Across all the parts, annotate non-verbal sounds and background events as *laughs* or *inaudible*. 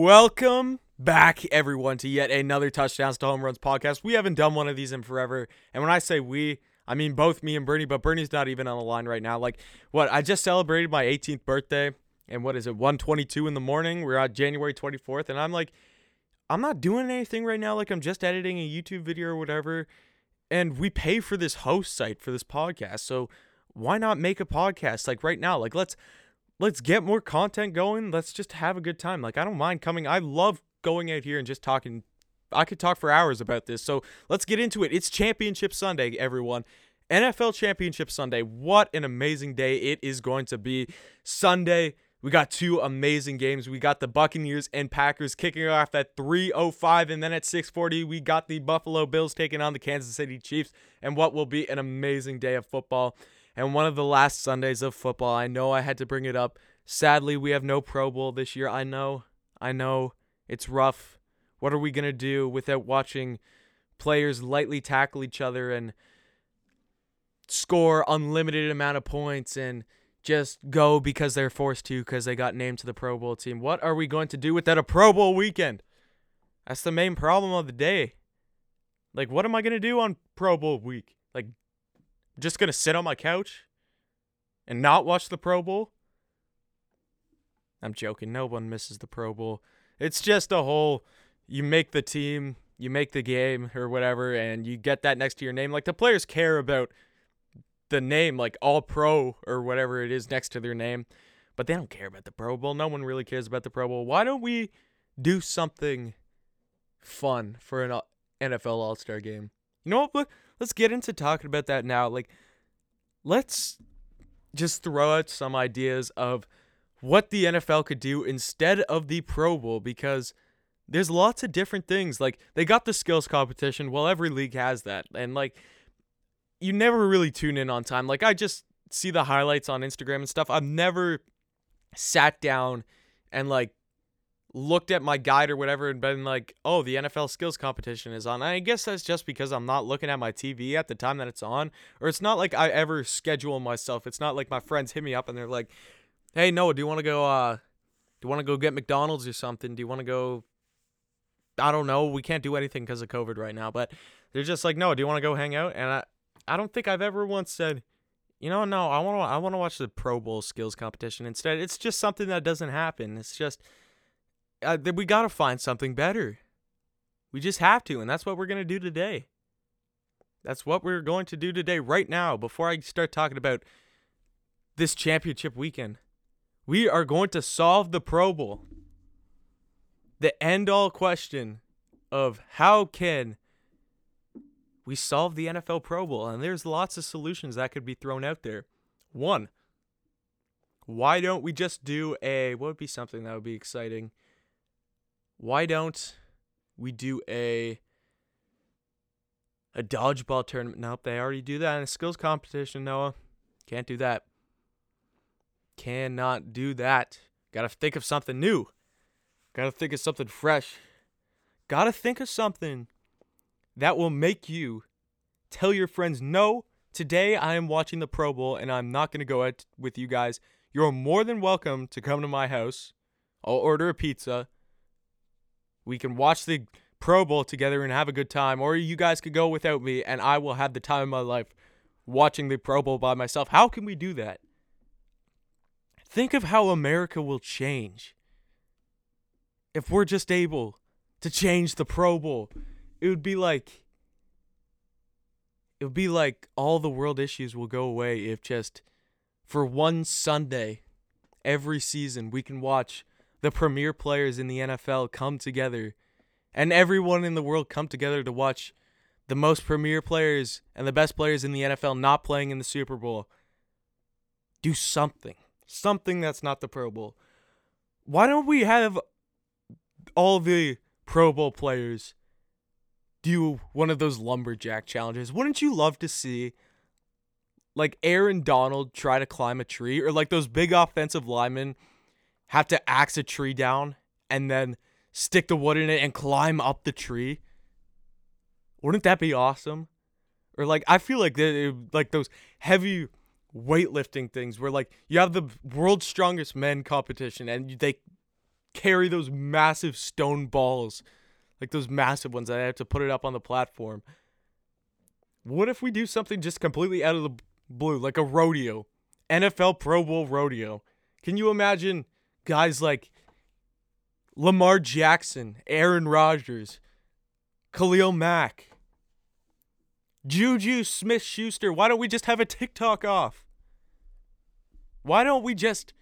Welcome back, everyone, to yet another Touchdowns to Home Runs podcast. We haven't done one of these in forever. And when I say we, I mean both me and Bernie, but Bernie's not even on the line right now. Like, what? I just celebrated my 18th birthday, and what is it, 122 in the morning? We're on January 24th, and I'm like, I'm not doing anything right now. Like, I'm just editing a YouTube video or whatever. And we pay for this host site for this podcast. So why not make a podcast like right now? Like, let's let's get more content going. Let's just have a good time. Like I don't mind coming. I love going out here and just talking. I could talk for hours about this. So let's get into it. It's Championship Sunday, everyone. NFL Championship Sunday. What an amazing day it is going to be. Sunday, we got two amazing games. We got the Buccaneers and Packers kicking off at 3:05 and then at 6:40 we got the Buffalo Bills taking on the Kansas City Chiefs and what will be an amazing day of football and one of the last Sundays of football. I know I had to bring it up. Sadly, we have no Pro Bowl this year. I know. I know. It's rough. What are we going to do without watching players lightly tackle each other and score unlimited amount of points and just go because they're forced to because they got named to the Pro Bowl team? What are we going to do without a Pro Bowl weekend? That's the main problem of the day. Like, what am I going to do on Pro Bowl week? Like, just gonna sit on my couch and not watch the Pro Bowl? I'm joking. No one misses the Pro Bowl. It's just a whole you make the team, you make the game or whatever, and you get that next to your name. Like the players care about the name, like all pro or whatever it is next to their name, but they don't care about the Pro Bowl. No one really cares about the Pro Bowl. Why don't we do something fun for an NFL All Star game? You know what? Let's get into talking about that now. Like, let's just throw out some ideas of what the NFL could do instead of the Pro Bowl because there's lots of different things. Like, they got the skills competition. Well, every league has that. And, like, you never really tune in on time. Like, I just see the highlights on Instagram and stuff. I've never sat down and, like, looked at my guide or whatever and been like, oh, the NFL skills competition is on. I guess that's just because I'm not looking at my TV at the time that it's on. Or it's not like I ever schedule myself. It's not like my friends hit me up and they're like, hey, Noah, do you want to go, uh, do you want to go get McDonald's or something? Do you want to go, I don't know. We can't do anything because of COVID right now. But they're just like, no, do you want to go hang out? And I, I don't think I've ever once said, you know, no, I want to, I want to watch the Pro Bowl skills competition instead. It's just something that doesn't happen. It's just, uh, we got to find something better. We just have to, and that's what we're to do today. That's what we're going to do today, right now, before I start talking about this championship weekend. We are going to solve the Pro Bowl. The end all question of how can we solve the NFL Pro Bowl? And there's lots of solutions that could be thrown out there. One, why don't we just do a, what would be something that would be exciting? Why don't we do a a dodgeball tournament? Nope, they already do that in a skills competition, Noah. Can't do that. Cannot do that. Gotta think of something new. Gotta think of something fresh. Gotta think of something that will make you tell your friends, no, today I am watching the Pro Bowl and I'm not gonna go out with you guys. You're more than welcome to come to my house. I'll order a pizza we can watch the Pro Bowl together and have a good time, or you guys could go without me and I will have the time of my life watching the Pro Bowl by myself. How can we do that? Think of how America will change if we're just able to change the Pro Bowl. It would be like it would be like all the world issues will go away if just for one Sunday every season we can watch the premier players in the NFL come together and everyone in the world come together to watch the most premier players and the best players in the NFL not playing in the Super Bowl. Do something. Something that's not the Pro Bowl. Why don't we have all the Pro Bowl players do one of those lumberjack challenges? Wouldn't you love to see like Aaron Donald try to climb a tree or like those big offensive linemen have to axe a tree down and then stick the wood in it and climb up the tree. Wouldn't that be awesome? Or like I feel like they like those heavy weightlifting things where like you have the world's strongest men competition and they carry those massive stone balls, like those massive ones that I have to put it up on the platform. What if we do something just completely out of the blue, like a rodeo, NFL Pro Bowl rodeo? Can you imagine guys like Lamar Jackson, Aaron Rodgers, Khalil Mack, Juju Smith Schuster? Why don't we just have a TikTok off? Why don't we just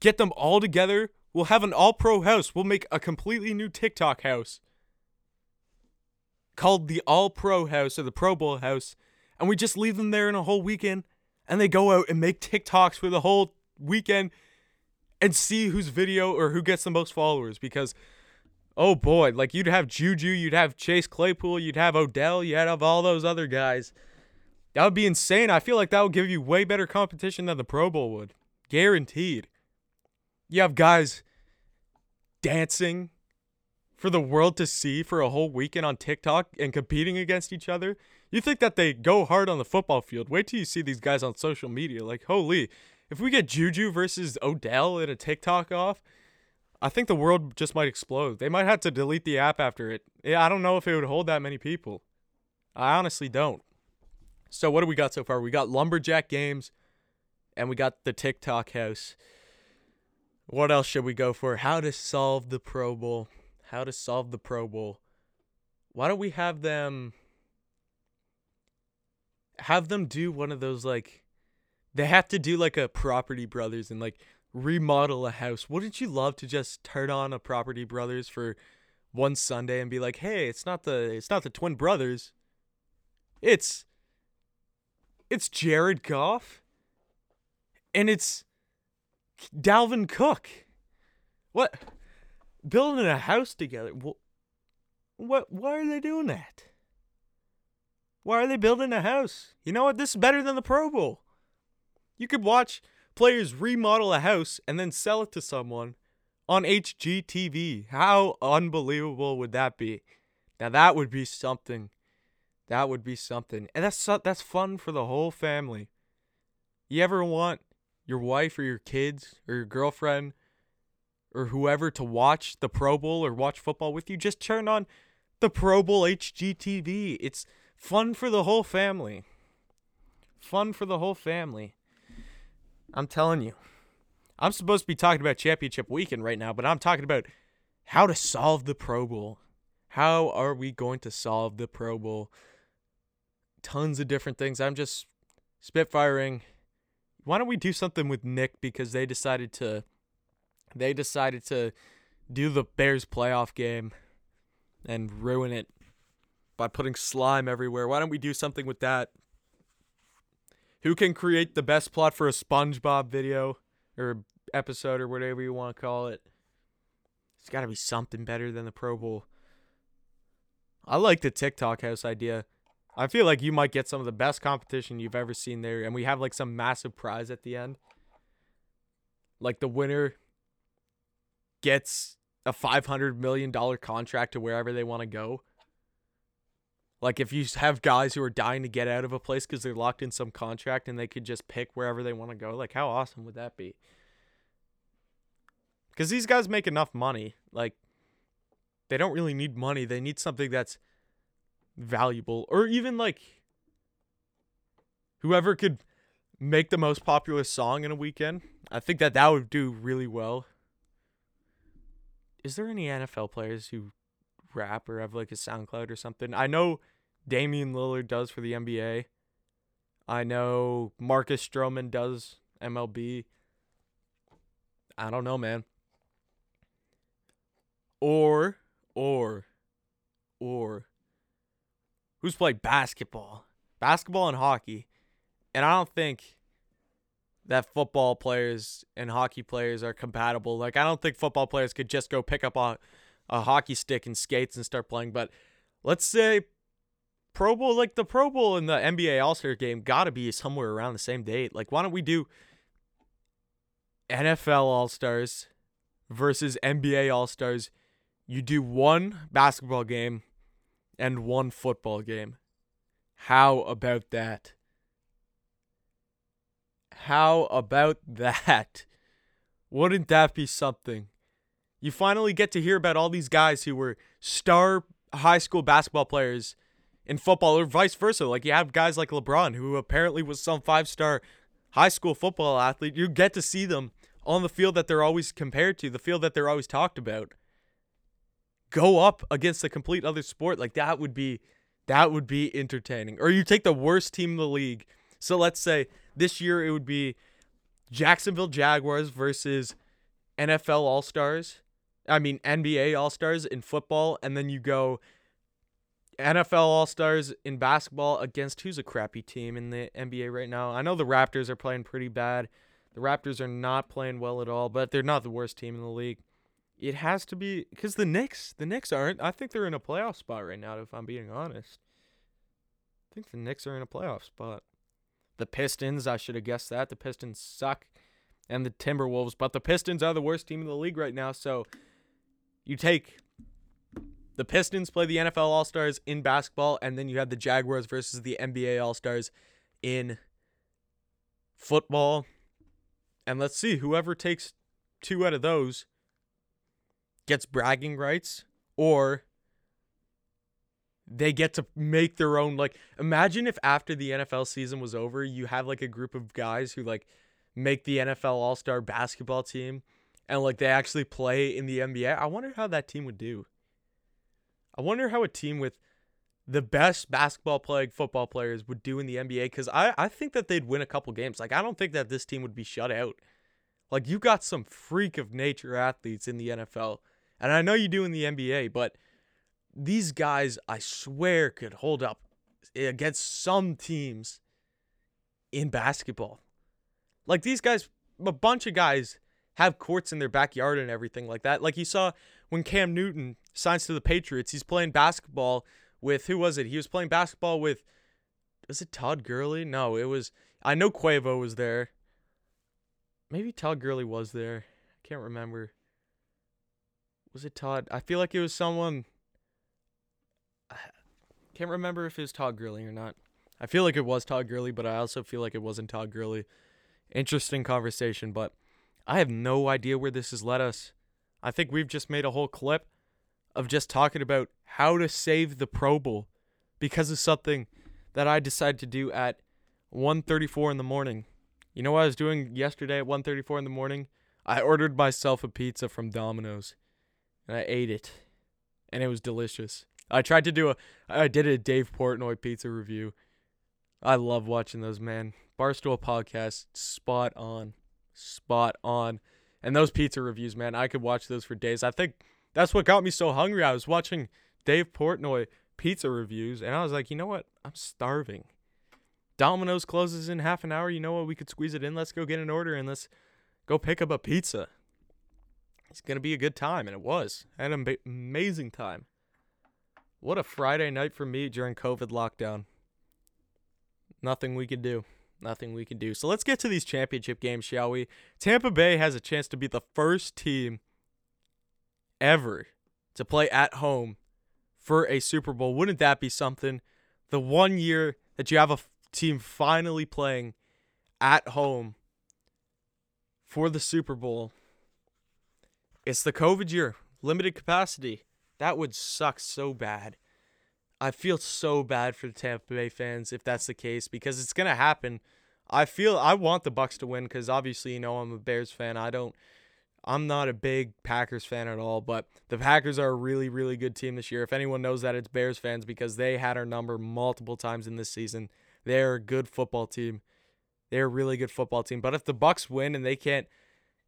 get them all together? We'll have an all pro house. We'll make a completely new TikTok house called the All Pro House or the Pro Bowl House. And we just leave them there in a whole weekend. And they go out and make TikToks for the whole weekend and see whose video or who gets the most followers. Because, oh boy, like you'd have Juju, you'd have Chase Claypool, you'd have Odell, you'd have all those other guys. That would be insane. I feel like that would give you way better competition than the Pro Bowl would. Guaranteed. You have guys dancing for the world to see for a whole weekend on TikTok and competing against each other. You think that they go hard on the football field. Wait till you see these guys on social media. Like, holy, if we get Juju versus Odell in a TikTok off, I think the world just might explode. They might have to delete the app after it. I don't know if it would hold that many people. I honestly don't. So what do we got so far? We got lumberjack games, and we got the TikTok house. What else should we go for? How to solve the Pro Bowl? How to solve the Pro Bowl? Why don't we have them? Have them do one of those like, they have to do like a Property Brothers and like remodel a house. Wouldn't you love to just turn on a Property Brothers for one Sunday and be like, hey, it's not the it's not the twin brothers. It's it's Jared Goff and it's Dalvin Cook. What? Building a house together. What? What? Why are they doing that? Why are they building a house? You know what? This is better than the Pro Bowl. You could watch players remodel a house and then sell it to someone on HGTV. How unbelievable would that be? Now that would be something. That would be something. And that's that's fun for the whole family. You ever want your wife or your kids or your girlfriend or whoever to watch the Pro Bowl or watch football with you, just turn on the Pro Bowl HGTV. It's fun for the whole family. Fun for the whole family. I'm telling you. I'm supposed to be talking about championship weekend right now, but I'm talking about how to solve the Pro Bowl. How are we going to solve the Pro Bowl? Tons of different things. I'm just spitfiring why don't we do something with Nick because they decided to they decided to do the Bears playoff game and ruin it by putting slime everywhere. Why don't we do something with that? Who can create the best plot for a SpongeBob video or episode or whatever you want to call it? It's got to be something better than the Pro Bowl. I like the TikTok house idea. I feel like you might get some of the best competition you've ever seen there, and we have like some massive prize at the end. Like the winner gets a five hundred million dollar contract to wherever they want to go. Like if you have guys who are dying to get out of a place because they're locked in some contract and they could just pick wherever they want to go, like how awesome would that be? Because these guys make enough money. Like they don't really need money. They need something that's valuable or even like whoever could make the most popular song in a weekend i think that that would do really well is there any nfl players who rap or have like a soundcloud or something i know damian lillard does for the nba i know marcus stroman does mlb i don't know man. Or or or who's played basketball, basketball and hockey, and I don't think that football players and hockey players are compatible. Like I don't think football players could just go pick up a, a hockey stick and skates and start playing. But let's say Pro Bowl, like the Pro Bowl and the NBA All Star game, gotta be somewhere around the same date. Like why don't we do NFL All Stars versus NBA All Stars? You do one basketball game and one football game. How about that? How about that? Wouldn't that be something? You finally get to hear about all these guys who were star high school basketball players in football or vice versa. Like you have guys like LeBron who apparently was some five-star high school football athlete. You get to see them on the field that they're always compared to, the field that they're always talked about. Go up against a complete other sport like that would be that would be entertaining. Or you take the worst team in the league. So let's say this year it would be Jacksonville Jaguars versus NFL All-Stars. I mean NBA All-Stars in football and then you go NFL All Stars in basketball against who's a crappy team in the NBA right now? I know the Raptors are playing pretty bad. The Raptors are not playing well at all, but they're not the worst team in the league. It has to be because the Knicks, the Knicks aren't. I think they're in a playoff spot right now. If I'm being honest, I think the Knicks are in a playoff spot. The Pistons, I should have guessed that. The Pistons suck, and the Timberwolves, but the Pistons are the worst team in the league right now. So you take the Pistons play the NFL All Stars in basketball, and then you have the Jaguars versus the NBA All Stars in football. And let's see, whoever takes two out of those gets bragging rights, or they get to make their own. Like, imagine if after the NFL season was over, you have like a group of guys who like make the NFL All Star basketball team and like they actually play in the NBA. I wonder how that team would do. I wonder how a team with the best basketball playing football players would do in the NBA because I, I think that they'd win a couple games. Like, I don't think that this team would be shut out. Like, you got some freak of nature athletes in the NFL. And I know you do in the NBA, but these guys, I swear, could hold up against some teams in basketball. Like, these guys, a bunch of guys have courts in their backyard and everything like that. Like, you saw when Cam Newton signs to the Patriots, he's playing basketball with who was it? He was playing basketball with was it Todd Gurley? No, it was I know Quavo was there. Maybe Todd Gurley was there. I can't remember. Was it Todd? I feel like it was someone I *sighs* can't remember if it was Todd Gurley or not. I feel like it was Todd Gurley, but I also feel like it wasn't Todd Gurley. Interesting conversation, but I have no idea where this has led us. I think we've just made a whole clip of just talking about how to save the Pro Bowl because of something that I decided to do at 1:34 in the morning. You know what I was doing yesterday at 1:34 in the morning? I ordered myself a pizza from Domino's and I ate it and it was delicious. I tried to do a I did a Dave Portnoy pizza review. I love watching those, man. Barstool podcast spot on. Spot on. And those pizza reviews, man, I could watch those for days. I think that's what got me so hungry. I was watching Dave Portnoy pizza reviews, and I was like, you know what? I'm starving. Domino's closes in half an hour. You know what? We could squeeze it in. Let's go get an order and let's go pick up a pizza. It's going to be a good time. And it was. An amazing time. What a Friday night for me during COVID lockdown. Nothing we could do. Nothing we could do. So let's get to these championship games, shall we? Tampa Bay has a chance to be the first team ever to play at home for a Super Bowl. Wouldn't that be something? The one year that you have a f- team finally playing at home for the Super Bowl. It's the COVID year, limited capacity. That would suck so bad. I feel so bad for the Tampa Bay fans if that's the case because it's going to happen. I feel I want the Bucs to win cuz obviously you know I'm a Bears fan. I don't I'm not a big Packers fan at all, but the Packers are a really, really good team this year. If anyone knows that, it's Bears fans because they had our number multiple times in this season. They're a good football team. They're a really good football team. But if the Bucs win and they can't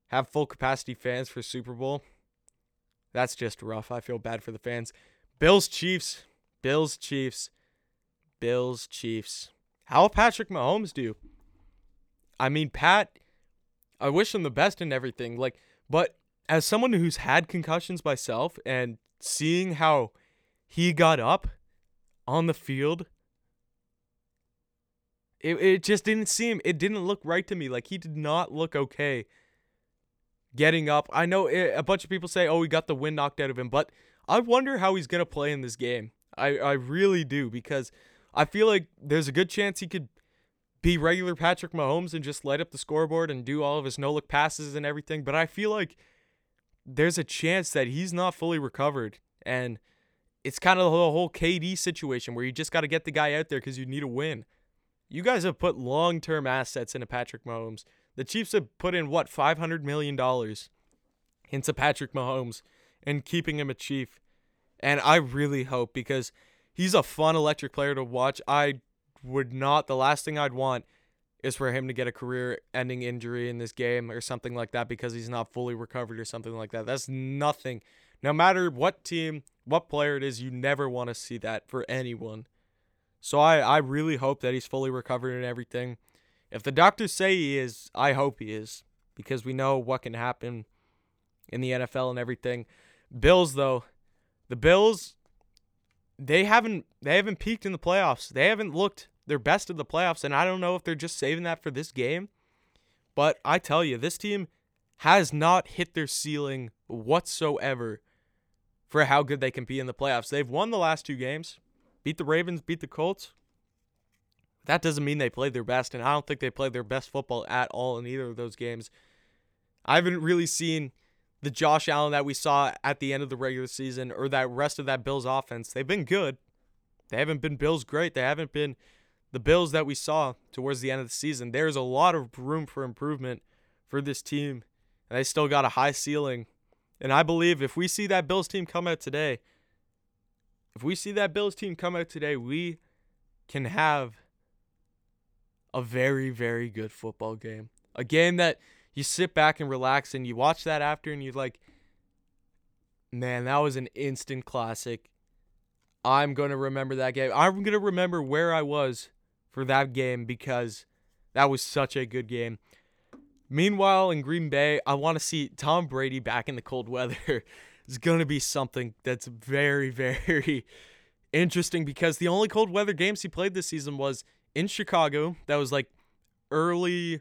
have full capacity fans for Super Bowl, that's just rough. I feel bad for the fans. Bills Chiefs. Bills Chiefs. Bills Chiefs. How will Patrick Mahomes do? I mean, Pat, I wish him the best in everything. Like but as someone who's had concussions myself and seeing how he got up on the field, it, it just didn't seem, it didn't look right to me. Like he did not look okay getting up. I know it, a bunch of people say, oh, he got the wind knocked out of him, but I wonder how he's going to play in this game. I, I really do because I feel like there's a good chance he could be regular Patrick Mahomes and just light up the scoreboard and do all of his no look passes and everything. But I feel like there's a chance that he's not fully recovered. And it's kind of the whole KD situation where you just got to get the guy out there because you need a win. You guys have put long term assets into Patrick Mahomes. The Chiefs have put in, what, $500 million into Patrick Mahomes and keeping him a Chief. And I really hope because he's a fun electric player to watch. I would not, the last thing I'd want is for him to get a career ending injury in this game or something like that because he's not fully recovered or something like that. That's nothing. No matter what team, what player it is, you never want to see that for anyone. So I, I really hope that he's fully recovered and everything. If the doctors say he is, I hope he is because we know what can happen in the NFL and everything. Bills though, the Bills they haven't they haven't peaked in the playoffs. They haven't looked their best in the playoffs and I don't know if they're just saving that for this game. But I tell you, this team has not hit their ceiling whatsoever for how good they can be in the playoffs. They've won the last two games, beat the Ravens, beat the Colts. That doesn't mean they played their best, and I don't think they played their best football at all in either of those games. I haven't really seen the Josh Allen that we saw at the end of the regular season or that rest of that Bills offense. They've been good. They haven't been Bills great. They haven't been the Bills that we saw towards the end of the season. There's a lot of room for improvement for this team, and they still got a high ceiling. And I believe if we see that Bills team come out today, if we see that Bills team come out today, we can have a very, very good football game. A game that you sit back and relax and you watch that after and you're like, man, that was an instant classic. I'm going to remember that game. I'm going to remember where I was for that game because that was such a good game. Meanwhile, in Green Bay, I want to see Tom Brady back in the cold weather. *laughs* it's going to be something that's very, *laughs* very interesting because the only cold weather games he played this season was in Chicago. That was like early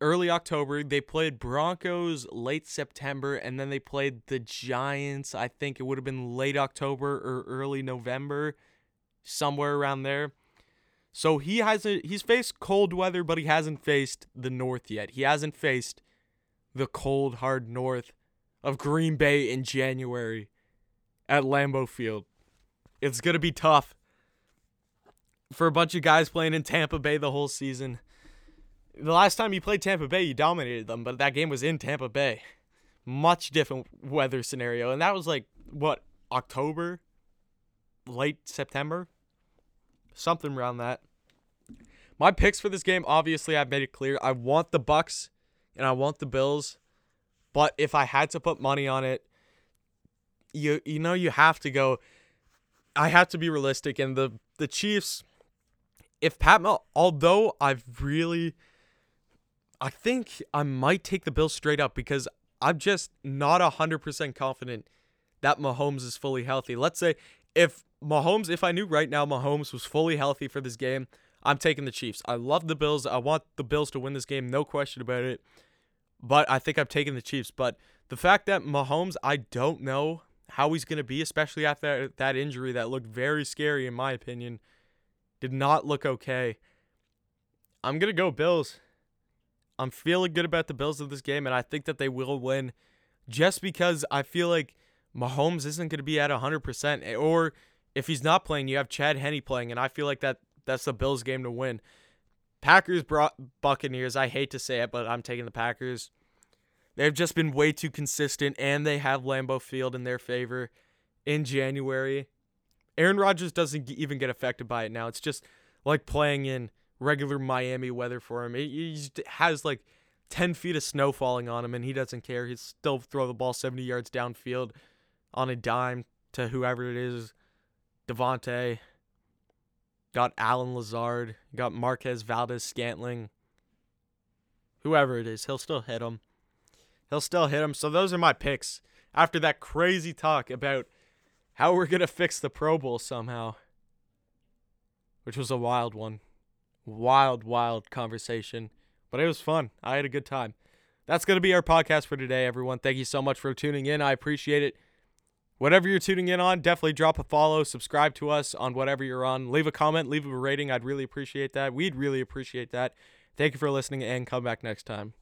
early October. They played Broncos late September and then they played the Giants. I think it would have been late October or early November, somewhere around there. So he hasn't he's faced cold weather, but he hasn't faced the north yet. He hasn't faced the cold hard north of Green Bay in January at Lambeau Field. It's going to be tough for a bunch of guys playing in Tampa Bay the whole season. The last time you played Tampa Bay, you dominated them, but that game was in Tampa Bay. Much different weather scenario. And that was like, what, October? Late September? something around that. My picks for this game, obviously, I've made it clear. I want the Bucs and I want the Bills, but if I had to put money on it, you you know you have to go. I have to be realistic, and the the Chiefs. If Pat, Mel, although I've really, I think I might take the Bills straight up because I'm just not hundred percent confident that Mahomes is fully healthy. Let's say if Mahomes, if I knew right now Mahomes was fully healthy for this game, I'm taking the Chiefs. I love the Bills. I want the Bills to win this game, no question about it. But I think I'm taking the Chiefs. But the fact that Mahomes, I don't know how he's going to be, especially after that injury that looked very scary, in my opinion, did not look okay. I'm going to go Bills. I'm feeling good about the Bills of this game, and I think that they will win just because I feel like Mahomes isn't going to be at 100%. Eh, or if he's not playing, you have Chad Henne playing, and I feel like that that's the Bills' game to win. Packers brought Buccaneers. I hate to say it, but I'm taking the Packers. They've just been way too consistent, and they have Lambeau Field in their favor in January. Aaron Rodgers doesn't even get affected by it now. It's just like playing in regular Miami weather for him. He has like 10 feet of snow falling on him, and he doesn't care. He'll still throw the ball 70 yards downfield on a dime to whoever it is. Davante. Got Allen Lazard. Got Marquez Valdes Scantling. Whoever it is, he'll still hit him. He'll still hit him. So those are my picks. After that crazy talk about how we're going to fix the Pro Bowl somehow. Which was a wild one. Wild, wild conversation. But it was fun. I had a good time. That's going to be our podcast for today, everyone. Thank you so much for tuning in. I appreciate it. Whatever you're tuning in on, definitely drop a follow, subscribe to us on whatever you're on. Leave a comment, leave a rating. I'd really appreciate that. We'd really appreciate that. Thank you for listening and come back next time.